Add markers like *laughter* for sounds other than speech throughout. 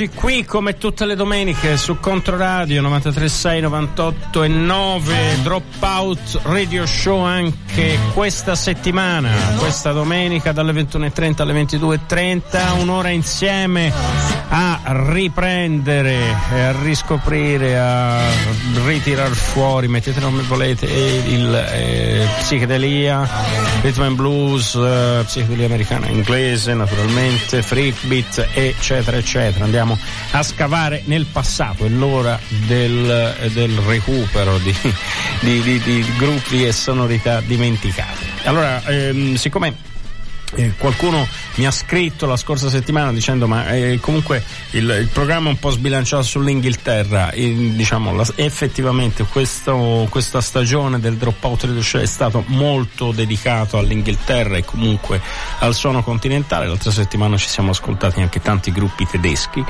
Eccoci qui come tutte le domeniche su Controradio 93.6, 98 e 9 Dropout Radio Show anche questa settimana, questa domenica dalle 21.30 alle 22.30, un'ora insieme a riprendere, a riscoprire, a ritirar fuori, mettete come volete, il eh, psichedelia, rhythm and blues, eh, psichedelia americana inglese naturalmente, freak beat eccetera eccetera. Andiamo a scavare nel passato, è l'ora del, del recupero di, di, di, di gruppi e sonorità dimenticate. Allora, ehm, siccome eh, qualcuno mi ha scritto la scorsa settimana dicendo ma eh, comunque il, il, programma è un po' sbilanciato sull'Inghilterra. E, diciamo la, effettivamente questo, questa stagione del dropout show è stato molto dedicato all'Inghilterra e comunque al suono continentale. L'altra settimana ci siamo ascoltati anche tanti gruppi tedeschi.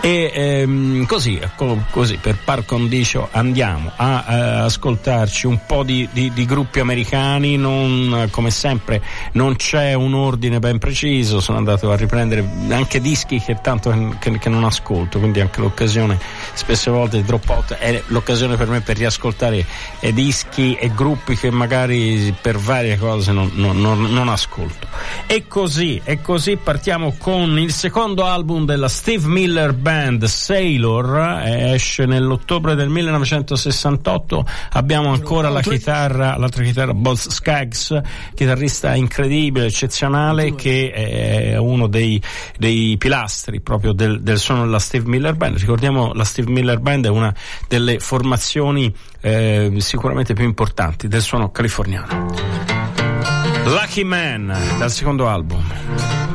E ehm, così, così, per par condicio andiamo a, a ascoltarci un po' di, di, di gruppi americani. Non, come sempre non c'è un ordine ben preciso, sono andato a riprendere anche dischi che tanto che, che non ascolto, quindi anche l'occasione, spesse volte il dropout è l'occasione per me per riascoltare dischi e gruppi che magari per varie cose non, non, non, non ascolto. E così, e così partiamo con il secondo album della Steve Miller Band, Sailor, eh, esce nell'ottobre del 1968, abbiamo ancora la chitarra, l'altra chitarra, Boz Skaggs, chitarrista incredibile, eccezionale nazionale che è uno dei, dei pilastri proprio del, del, suono della Steve Miller Band. Ricordiamo la Steve Miller Band è una delle formazioni eh, sicuramente più importanti del suono californiano. Lucky Man dal secondo album.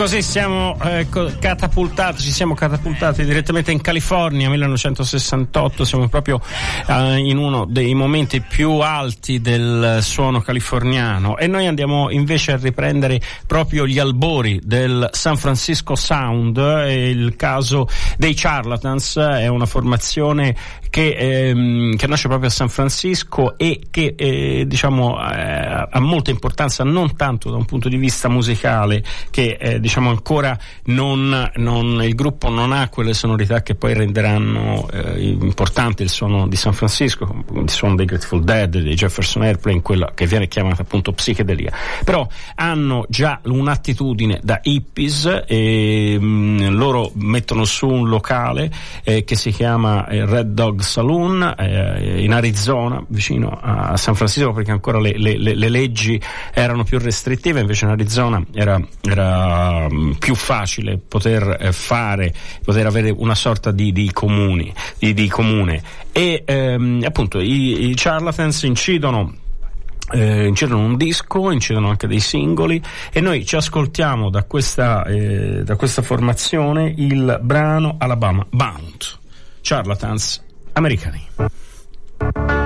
Così siamo eh, catapultati, ci siamo catapultati direttamente in California 1968, siamo proprio eh, in uno dei momenti più alti del suono californiano. E noi andiamo invece a riprendere proprio gli albori del San Francisco Sound, il caso dei Charlatans, è una formazione che, ehm, che nasce proprio a San Francisco e che eh, diciamo eh, ha molta importanza non tanto da un punto di vista musicale che eh, diciamo ancora non, non, il gruppo non ha quelle sonorità che poi renderanno eh, importante il suono di San Francisco, il suono dei Grateful Dead, dei Jefferson Airplane, quella che viene chiamata appunto psichedelia. Però hanno già un'attitudine da hippies e mh, mm, loro mettono su un locale eh, che si chiama eh, Red Dog Saloon eh, in Arizona, vicino a San Francisco, perché ancora le, le, le leggi erano più restrittive, invece in Arizona era, era mm, più facile poter eh, fare, poter avere una sorta di, di, comuni, di, di comune. E ehm, appunto i, i charlatans incidono eh, incidono un disco, incidono anche dei singoli e noi ci ascoltiamo da questa, eh, da questa formazione il brano Alabama Bound, Charlatans americani.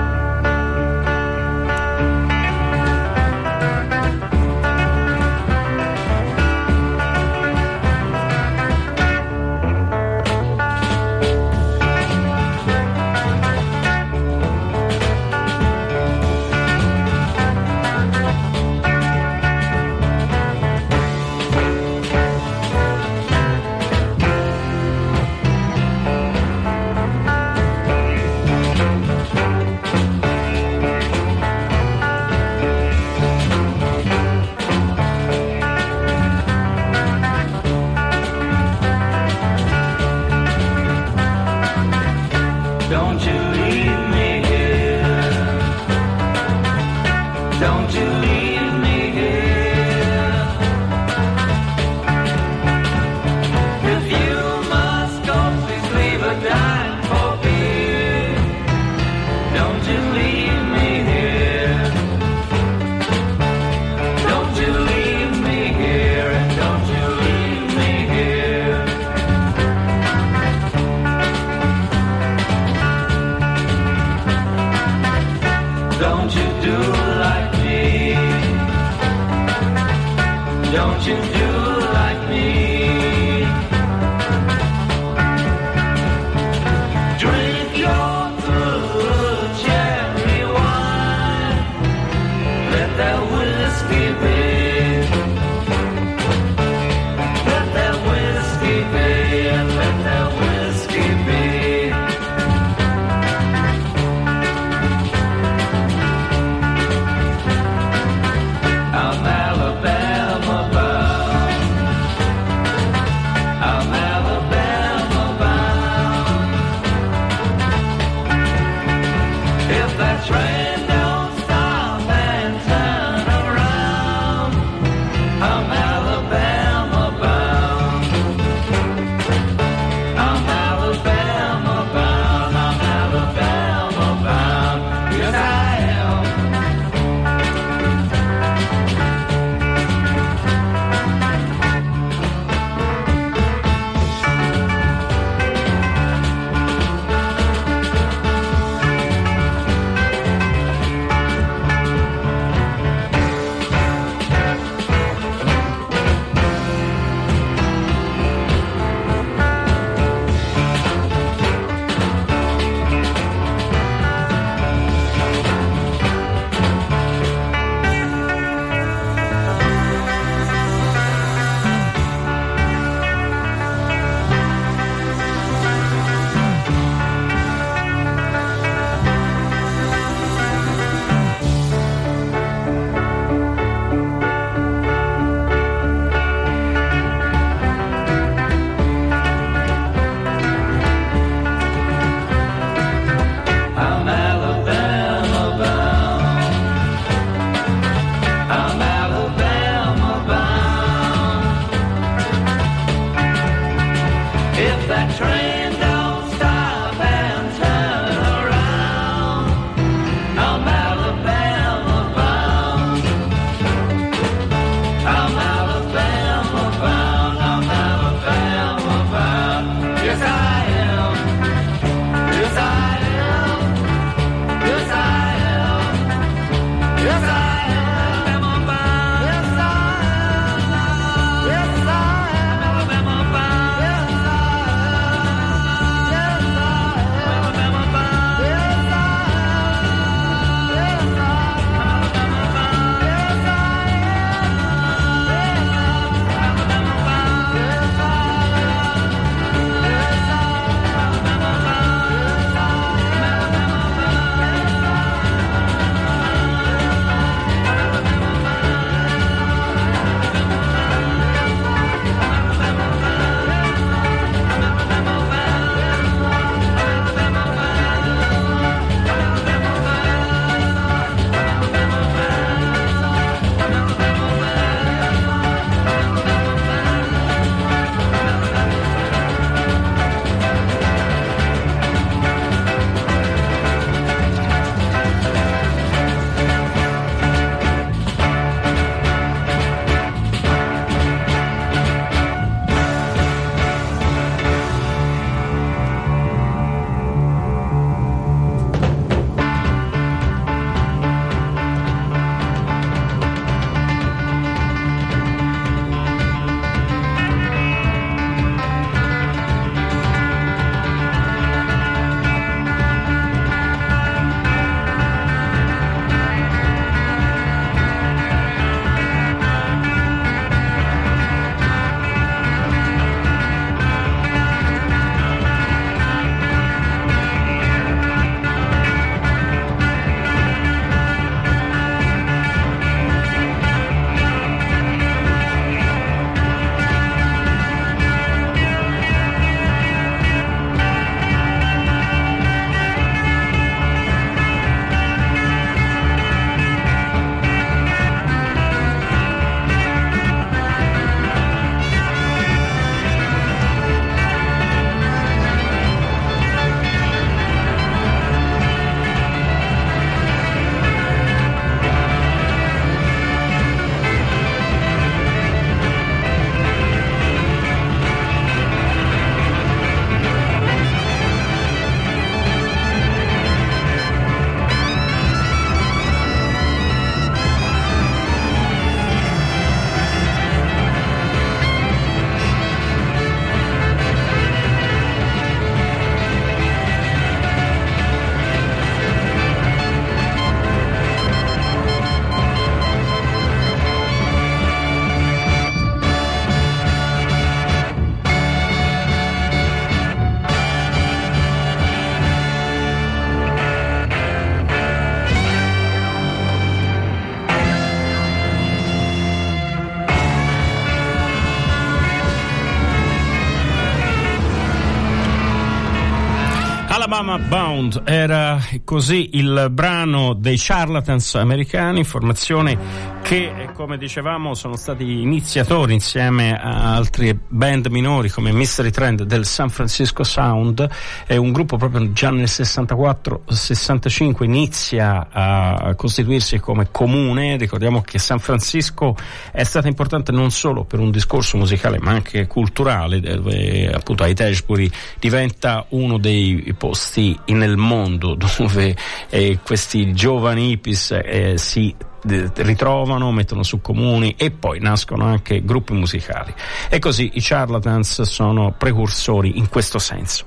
Alabama Bound era così il brano dei charlatans americani, formazione che come dicevamo sono stati iniziatori insieme a altri band minori come Mystery Trend del San Francisco Sound, è un gruppo proprio già nel 64-65 inizia a costituirsi come comune, ricordiamo che San Francisco è stata importante non solo per un discorso musicale ma anche culturale, dove appunto Haitesbury diventa uno dei posti nel mondo *laughs* dove eh, questi giovani hippies eh, si ritrovano, mettono su comuni e poi nascono anche gruppi musicali. E così i charlatans sono precursori in questo senso.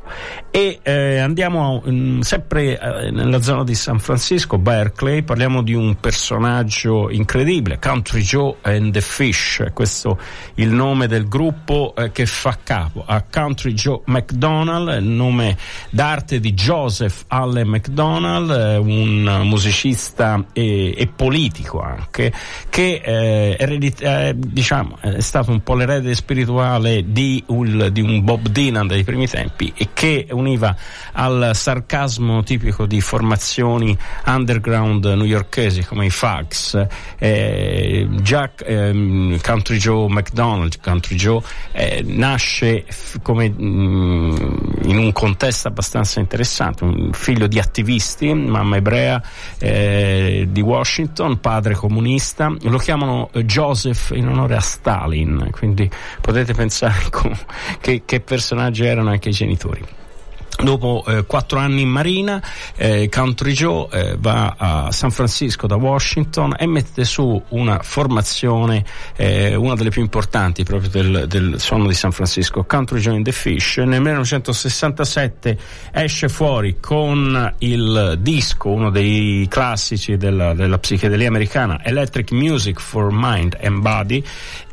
E eh, andiamo mh, mm, sempre eh, nella zona di San Francisco, Berkeley, parliamo di un personaggio incredibile, Country Joe and the Fish, questo è il nome del gruppo eh, che fa capo a Country Joe McDonald, il nome d'arte di Joseph Allen McDonald, eh, un musicista e, e politico politico anche, che eh, eredit- eh, diciamo, è stato un po' l'erede spirituale di, ul, di, un Bob Dylan dei primi tempi e che univa al sarcasmo tipico di formazioni underground newyorkesi come i Fags, eh, Jack ehm, Country Joe McDonald, Country Joe, eh, nasce f- come mh, mm, in un contesto abbastanza interessante, un figlio di attivisti, mamma ebrea eh, di Washington, padre comunista, lo chiamano eh, Joseph in onore a Stalin, quindi potete pensare *laughs* che, che personaggi erano anche i genitori. Dopo eh, quattro anni in marina, eh, Country Joe eh, va a San Francisco da Washington e mette su una formazione, eh, una delle più importanti proprio del, del suono di San Francisco, Country Joe in the Fish. Nel 1967 esce fuori con il disco, uno dei classici della, della psichedelia americana, Electric Music for Mind and Body,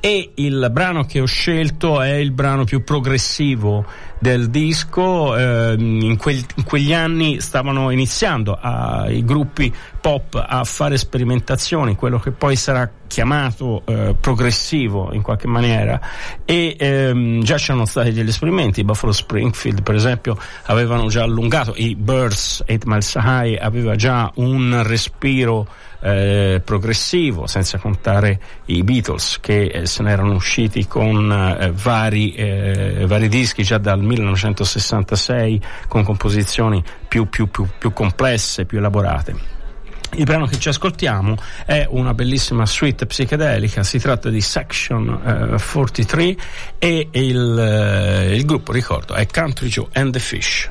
e il brano che ho scelto è il brano più progressivo del disco. Eh, in, quel, in, quegli anni stavano iniziando a, i gruppi pop a fare sperimentazioni, quello che poi sarà chiamato eh, progressivo in qualche maniera e ehm, già c'erano stati degli esperimenti, i Buffalo Springfield per esempio avevano già allungato, i Birds, 8 Miles High aveva già un respiro eh, progressivo, senza contare i Beatles che eh, se ne erano usciti con eh, vari, eh, vari, dischi già dal 1966 con composizioni più, più, più, più complesse, più elaborate. Il brano che ci ascoltiamo è una bellissima suite psichedelica, si tratta di Section uh, 43 e il, uh, il gruppo, ricordo, è Country Joe and the Fish.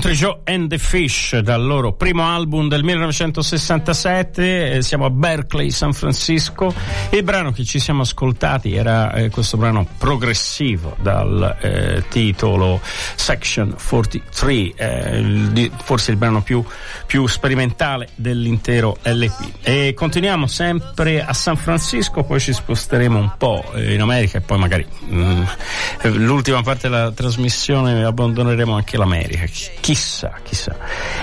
Country Joe and the Fish dal loro primo album del 1967, eh, siamo a Berkeley, San Francisco. Il brano che ci siamo ascoltati era eh, questo brano progressivo dal eh, titolo Section 43, eh, il, forse il brano più, più sperimentale dell'intero LP. E continuiamo sempre a San Francisco, poi ci sposteremo un po' eh, in America e poi magari mh, mm, l'ultima parte della trasmissione abbandoneremo anche l'America chissà, chissà.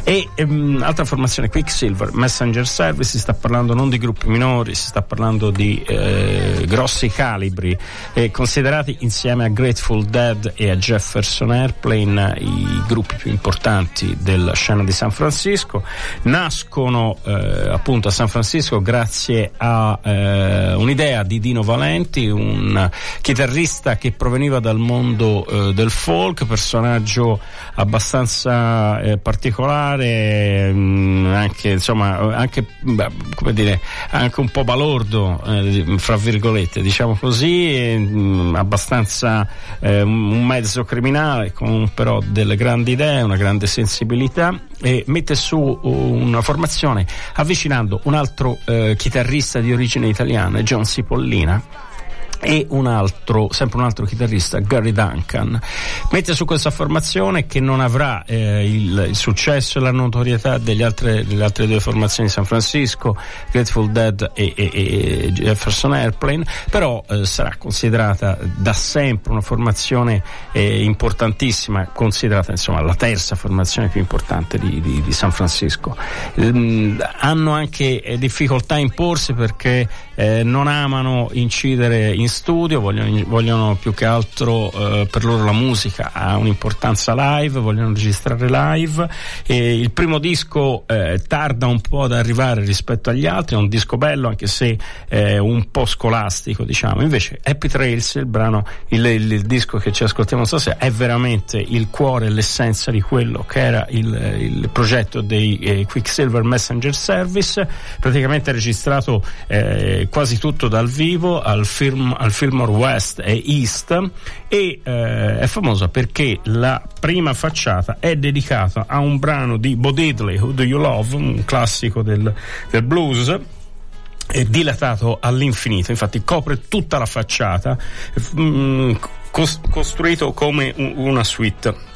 E um, altra formazione, Quicksilver, Messenger Service, si sta parlando non di gruppi minori, si sta parlando di eh, grossi calibri, eh, considerati insieme a Grateful Dead e a Jefferson Airplane i gruppi più importanti della scena di San Francisco. Nascono eh, appunto a San Francisco grazie a eh, un'idea di Dino Valenti, un chitarrista che proveniva dal mondo eh, del folk, personaggio abbastanza eh, particolare, mh, mm, anche, insomma, anche, beh, dire, anche un po' balordo, eh, fra virgolette, diciamo così, mh, mm, abbastanza eh, un mezzo criminale con però delle grandi idee, una grande sensibilità e mette su una formazione avvicinando un altro eh, chitarrista di origine italiana, John Cipollina e un altro, sempre un altro chitarrista, Gary Duncan. Mette su questa formazione che non avrà eh, il, il, successo e la notorietà altre, delle altre, due formazioni di San Francisco, Grateful Dead e, e, e Jefferson Airplane, però eh, sarà considerata da sempre una formazione eh, importantissima, considerata insomma la terza formazione più importante di, di, di San Francisco. Mm, hanno anche eh, difficoltà a imporsi perché eh, non amano incidere in studio, vogliono, vogliono più che altro eh, per loro la musica ha un'importanza live, vogliono registrare live e il primo disco eh, tarda un po' ad arrivare rispetto agli altri, è un disco bello anche se eh, un po' scolastico diciamo, invece Happy Trails, il brano, il, il, il disco che ci ascoltiamo stasera è veramente il cuore l'essenza di quello che era il, il progetto dei eh, Quicksilver Messenger Service, praticamente registrato eh, quasi tutto dal vivo al film al Fillmore West e East e eh, è famosa perché la prima facciata è dedicata a un brano di Bo Diddley, Who Do You Love, un classico del, del blues dilatato all'infinito, infatti copre tutta la facciata, mh, mm, costruito come un, una suite.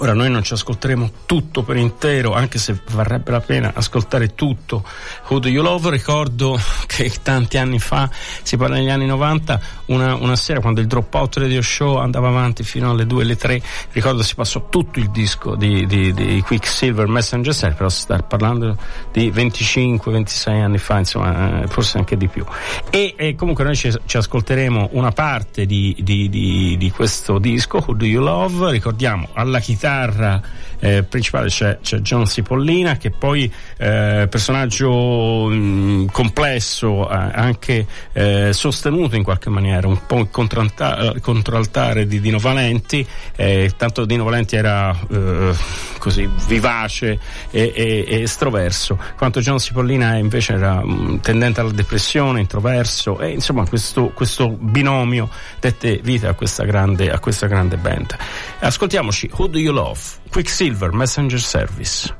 Ora noi non ci ascolteremo tutto per intero, anche se varrebbe la pena ascoltare tutto. Who Do You Love? Ricordo che tanti anni fa, si parla negli anni 90, una, una sera quando il Dropout Radio Show andava avanti fino alle 2 alle 3, ricordo si passò tutto il disco di, di, di Quicksilver Messenger Cell, però si sta parlando di 25-26 anni fa, insomma, eh, forse anche di più. E, e comunque noi ci, ci, ascolteremo una parte di, di questo disco, Who Do You Love? Ricordiamo alla chitarra chitarra eh, principale c'è, c'è, John Cipollina che poi eh, personaggio mh, mm, complesso, eh, anche eh, sostenuto in qualche maniera, un po' il contraltare, contraltare di Dino Valenti, eh, tanto Dino Valenti era eh, così vivace e, e, e, estroverso, quanto John Cipollina invece era mh, mm, tendente alla depressione, introverso e insomma questo, questo binomio dette vita a questa grande, a questa grande band. Ascoltiamoci Who Do You Love? Quicksilver Messenger Service.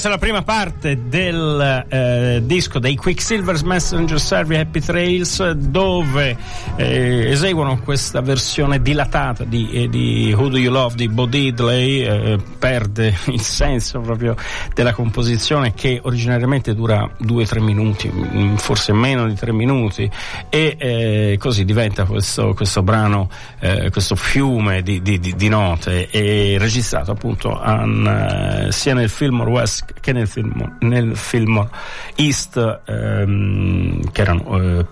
Questa è la prima parte del eh, disco dei Quicksilver's Messenger Servi Happy Trails dove eh, eseguono questa versione dilatata di, eh, di, Who Do You Love di Bo Diddley eh, perde *laughs* il senso proprio della composizione che originariamente dura 2-3 minuti mm, forse meno di 3 minuti e eh, così diventa questo, questo brano eh, questo fiume di, di, di, note registrato appunto an, sia nel Fillmore West che nel film, nel film East ehm, che erano eh,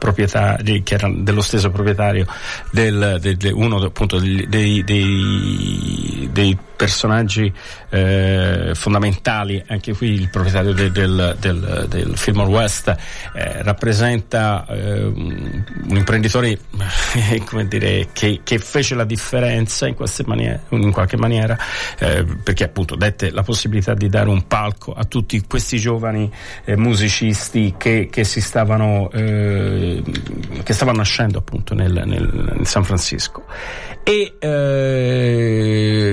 che erano dello stesso proprietario del, del, del uno appunto dei, dei, dei personaggi eh, fondamentali, anche qui il proprietario de, del, del, del Fillmore West eh, rappresenta eh, un, imprenditore come dire, che, che, fece la differenza in, maniere, in qualche maniera eh, perché appunto dette la possibilità di dare un palco a tutti questi giovani eh, musicisti che, che, si stavano eh, che stavano nascendo appunto nel, nel, in San Francisco e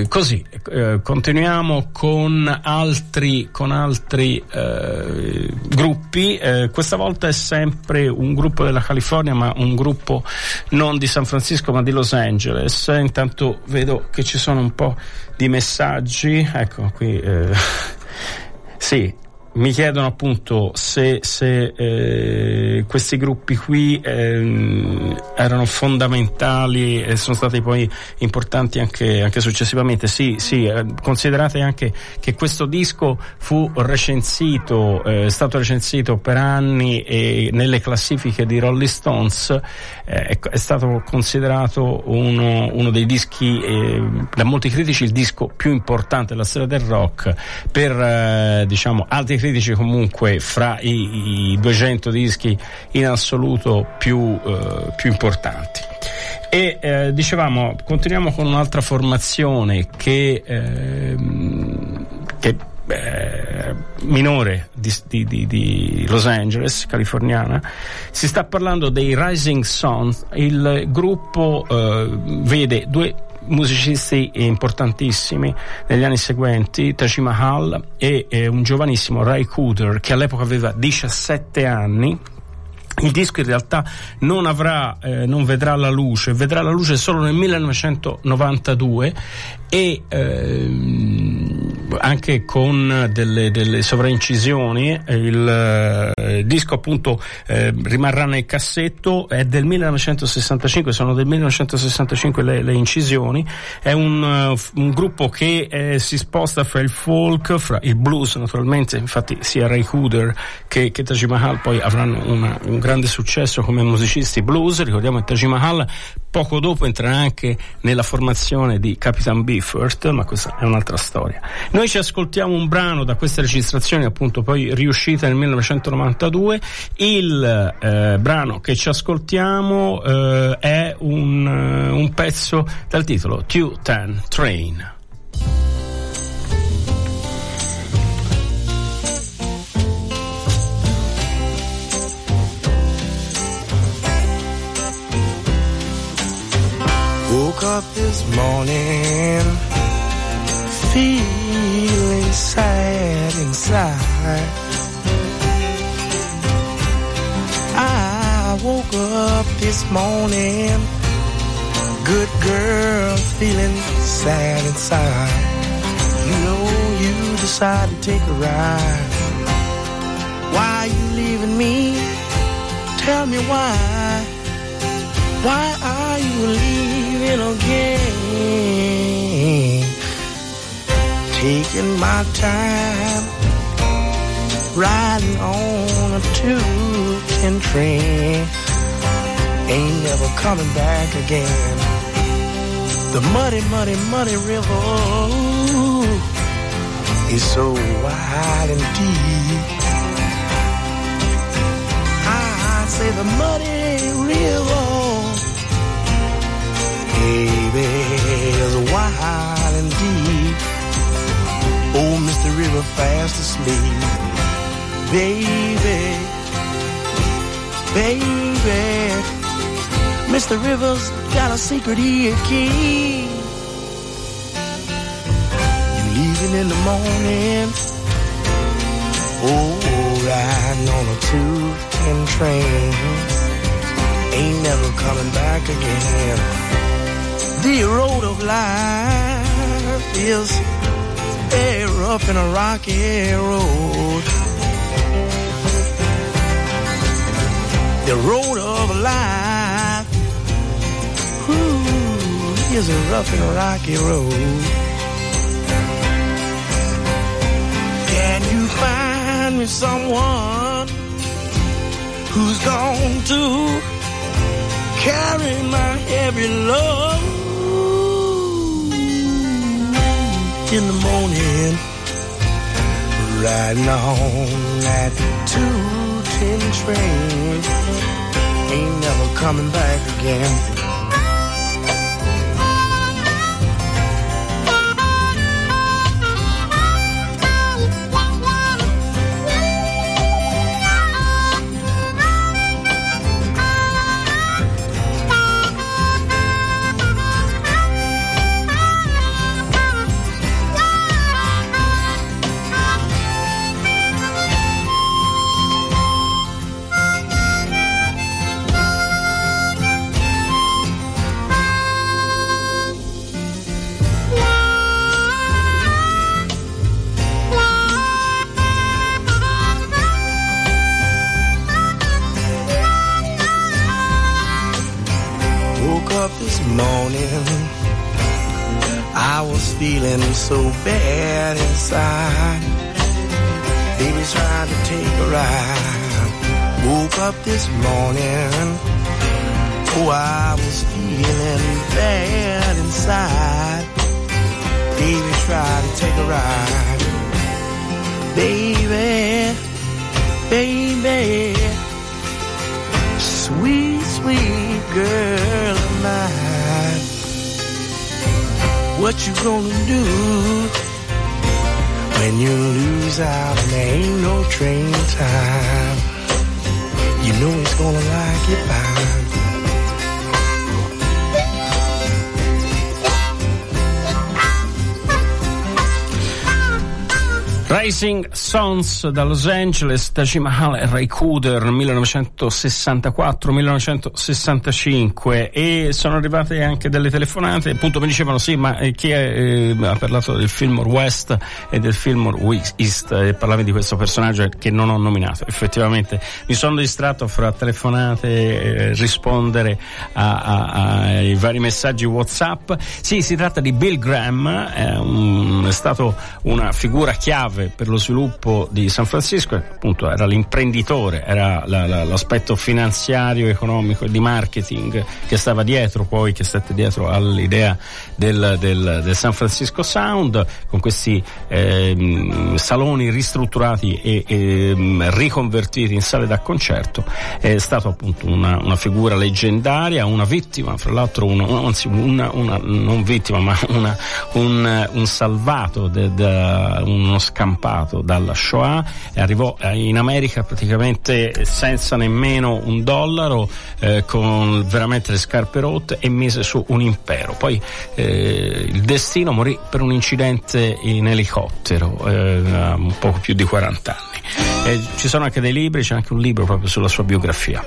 così eh, continuiamo con altri, con altri eh, gruppi, eh, questa volta è sempre un gruppo della California ma un gruppo non di San Francisco ma di Los Angeles, intanto vedo che ci sono un po' di messaggi, ecco qui, eh, *laughs* sì, mi chiedono appunto se, se eh, questi gruppi qui eh, erano fondamentali e sono stati poi importanti anche, anche successivamente. Sì, sì, eh, considerate anche che questo disco fu recensito, eh, è stato recensito per anni e nelle classifiche di Rolling Stones eh, è, stato considerato uno, uno dei dischi, eh, da molti critici, il disco più importante della storia del rock per diciamo altri critici comunque fra i, i 200 dischi in assoluto più, eh, più importanti. E eh, dicevamo, continuiamo con un'altra formazione che, eh, che eh, minore di, di, di, Los Angeles, californiana, si sta parlando dei Rising Sun. Il gruppo eh, vede due musicisti importantissimi negli anni seguenti, Taj Mahal e eh, un giovanissimo Ray Cooder che all'epoca aveva 17 anni il disco in realtà non, avrà, eh, non vedrà la luce, vedrà la luce solo nel 1992 e ehm, anche con delle, delle sovraincisioni il, eh, disco appunto eh, rimarrà nel cassetto è del 1965 sono del 1965 le, le incisioni. È un, uh, un gruppo che eh, si sposta fra il folk fra il blues naturalmente infatti sia Ray Cooder che, che Taj Mahal poi avranno una, un grande successo come musicisti blues. Ricordiamo che Taj Mahal poco dopo entrerà anche nella formazione di Capitan Biffert, ma questa è un'altra storia. Noi ci ascoltiamo un brano da queste registrazioni, appunto poi riuscite nel 1992. Il eh, brano che ci ascoltiamo eh, è un, uh, un pezzo dal titolo 210 Train. Up this morning feeling sad inside. I woke up this morning, good girl, feeling sad inside. You know you decided to take a ride. Why are you leaving me? Tell me why. Why are you leaving again? Taking my time, riding on a two-ten train. Ain't never coming back again. The muddy, muddy, muddy river is so wide and deep. I say the muddy river baby is wild and deep. Oh, Mr. River fast asleep. Baby, baby, Mr. River's got a secret he keep. You leaving in the morning, Oh, riding on a two-ten train ain't never coming back again. The road of life is a rough and a rocky road. The road of life ooh, is a rough and a rocky road. Can you find me someone who's going to carry my heavy load in the morning, riding on that two-ten train, ain't never coming back again. So bad inside. Baby's trying to take a ride. Woke up this morning. Oh, I was feeling bad inside. Baby tried to take a ride. Baby, baby, sweet, sweet girl of mine. What you gonna do when you lose out and there ain't no train time? You know it's gonna like it fine. Rising Sons da Los Angeles, Taj Mahal e Ray Cooder 1964-1965 e sono arrivate anche delle telefonate, appunto mi dicevano sì ma eh, chi è, eh, ha parlato del Fillmore West e del Fillmore East? E parlavi di questo personaggio che non ho nominato, effettivamente mi sono distratto fra telefonate, eh, rispondere ai vari messaggi Whatsapp, sì si tratta di Bill Graham, è, un, è stato una figura chiave chiave per lo sviluppo di San Francisco, appunto era l'imprenditore, era la, la, l'aspetto finanziario, economico e di marketing che stava dietro, poi che stette dietro all'idea del, del, del San Francisco Sound, con questi eh, saloni ristrutturati e, e, riconvertiti in sale da concerto, è stato appunto una, una figura leggendaria, una vittima, fra l'altro, una, anzi una, una non vittima, ma un, un salvato, de, de, uno scambio scampato dalla Shoah e arrivò eh, in America praticamente senza nemmeno un dollaro, eh, con veramente le scarpe rotte e mise su un impero. Poi eh, il destino morì per un incidente in elicottero eh, un poco più di 40 anni. Ci sono anche dei libri, c'è anche un libro proprio sulla sua biografia.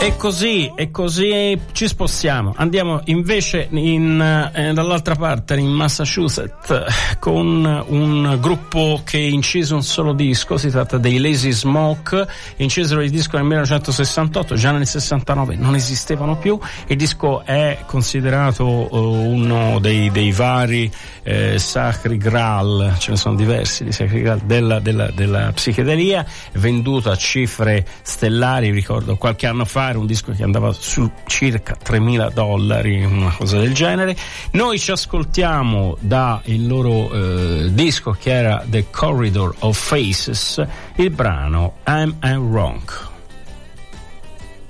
E così, e così ci spostiamo. Andiamo invece in, eh, dall'altra parte, in Massachusetts, con un gruppo che incise un solo disco. Si tratta dei Lazy Smoke. Incisero il disco nel 1968, già nel 69 non esistevano più. Il disco è considerato uh, uno dei, dei vari eh, sacri graal, ce ne sono diversi di sacri graal della, della, della psichedelia, venduto a cifre stellari. Ricordo qualche anno fa era un disco che andava su circa 3.000 dollari, una cosa del genere. Noi ci ascoltiamo dal loro eh, disco che era The Corridor of Faces, il brano I'm, I'm Wrong.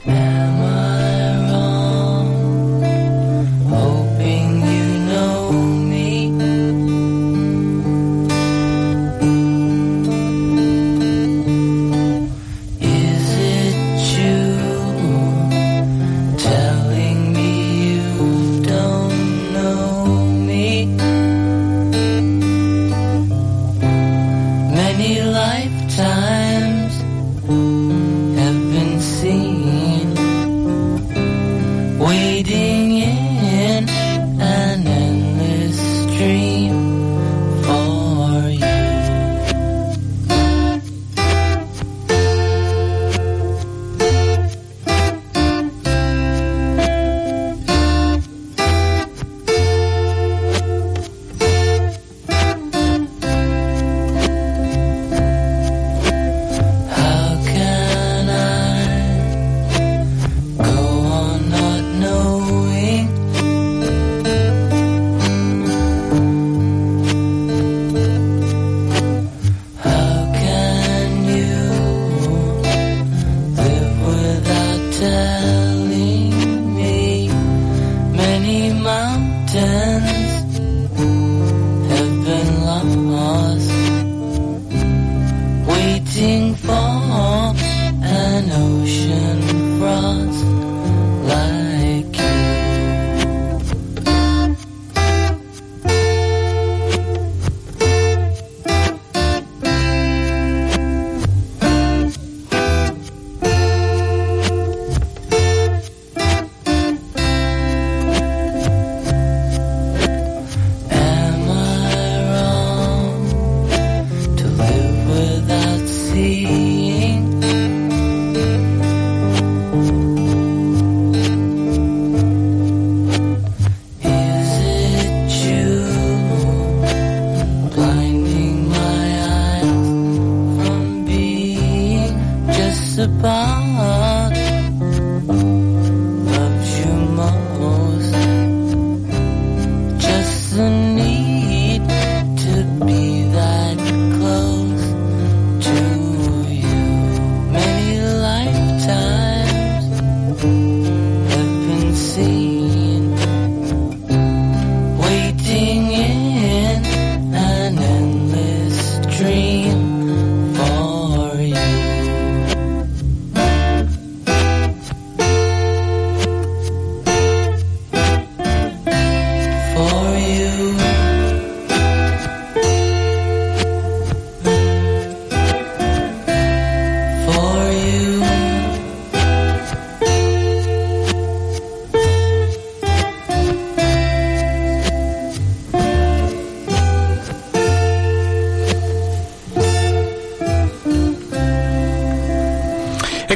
Am I wrong?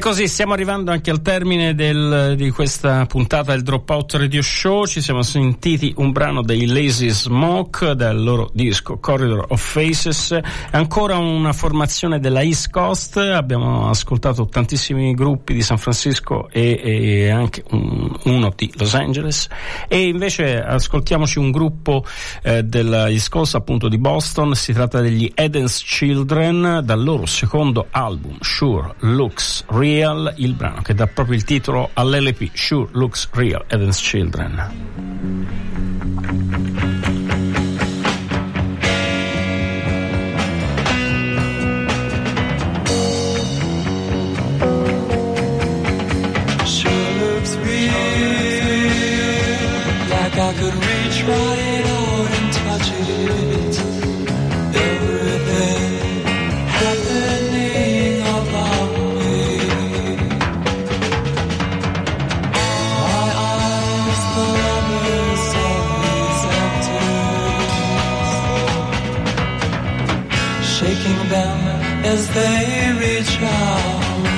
Così stiamo arrivando anche al termine del, di questa puntata del Dropout Radio Show. Ci siamo sentiti un brano dei Lazy Smoke dal loro disco Corridor of Faces. Ancora una formazione della East Coast. Abbiamo ascoltato tantissimi gruppi di San Francisco e, e anche un, uno di Los Angeles. E invece ascoltiamoci un gruppo eh, della East Coast, appunto di Boston. Si tratta degli Eden's Children dal loro secondo album Sure Looks Real. Real, il brano che dà proprio il titolo all'LP Sure Looks Real, Eden's Children. I could reach right out as they reach out.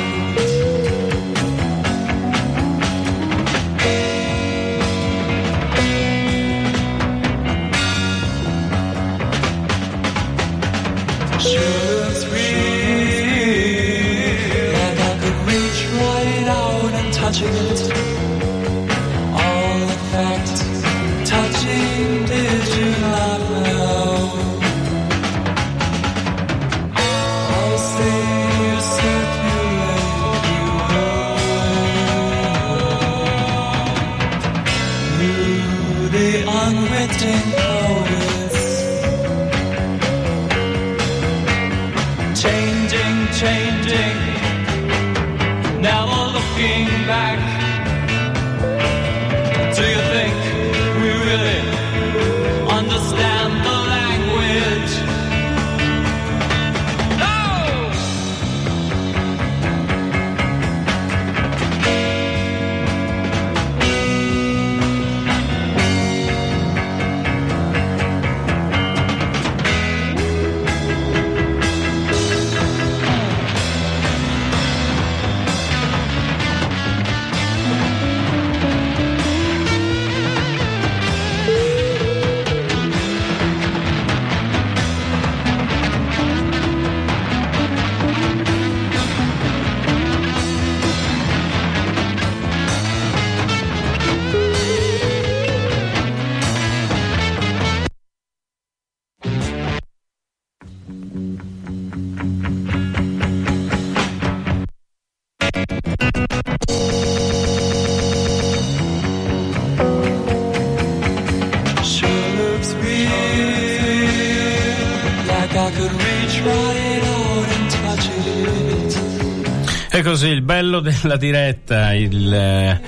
E così il bello della diretta, il, eh,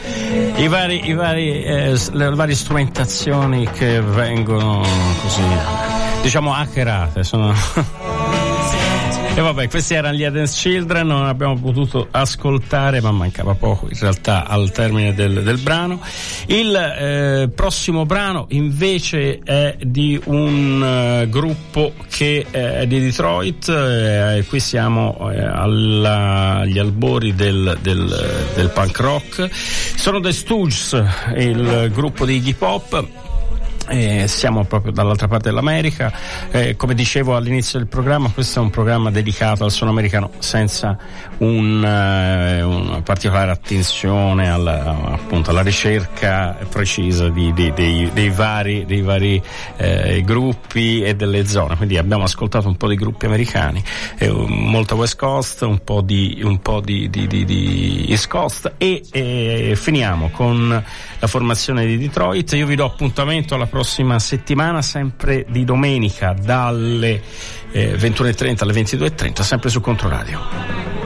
i vari, i vari, eh, le varie strumentazioni che vengono così, diciamo hackerate, sono e vabbè, questi erano gli Adams Children, non abbiamo potuto ascoltare, ma mancava poco in realtà al termine del, del brano. Il eh, prossimo brano invece è di un uh, gruppo che eh, è di Detroit, eh, qui siamo eh, alla, agli albori del, del, del punk rock. Sono The Stooges, il gruppo di hip hop eh, siamo proprio dall'altra parte dell'America, eh, come dicevo all'inizio del programma, questo è un programma dedicato al suono americano senza un, eh, una particolare attenzione alla, appunto, alla ricerca precisa di, di, dei, dei, vari, dei vari eh, gruppi e delle zone. Quindi abbiamo ascoltato un po' di gruppi americani, eh, molto West Coast, un po' di, un po di, di East Coast e finiamo con la formazione di Detroit. Io vi do appuntamento alla prossima settimana, sempre di domenica, dalle eh, 21.30 alle 22.30, sempre su Controradio.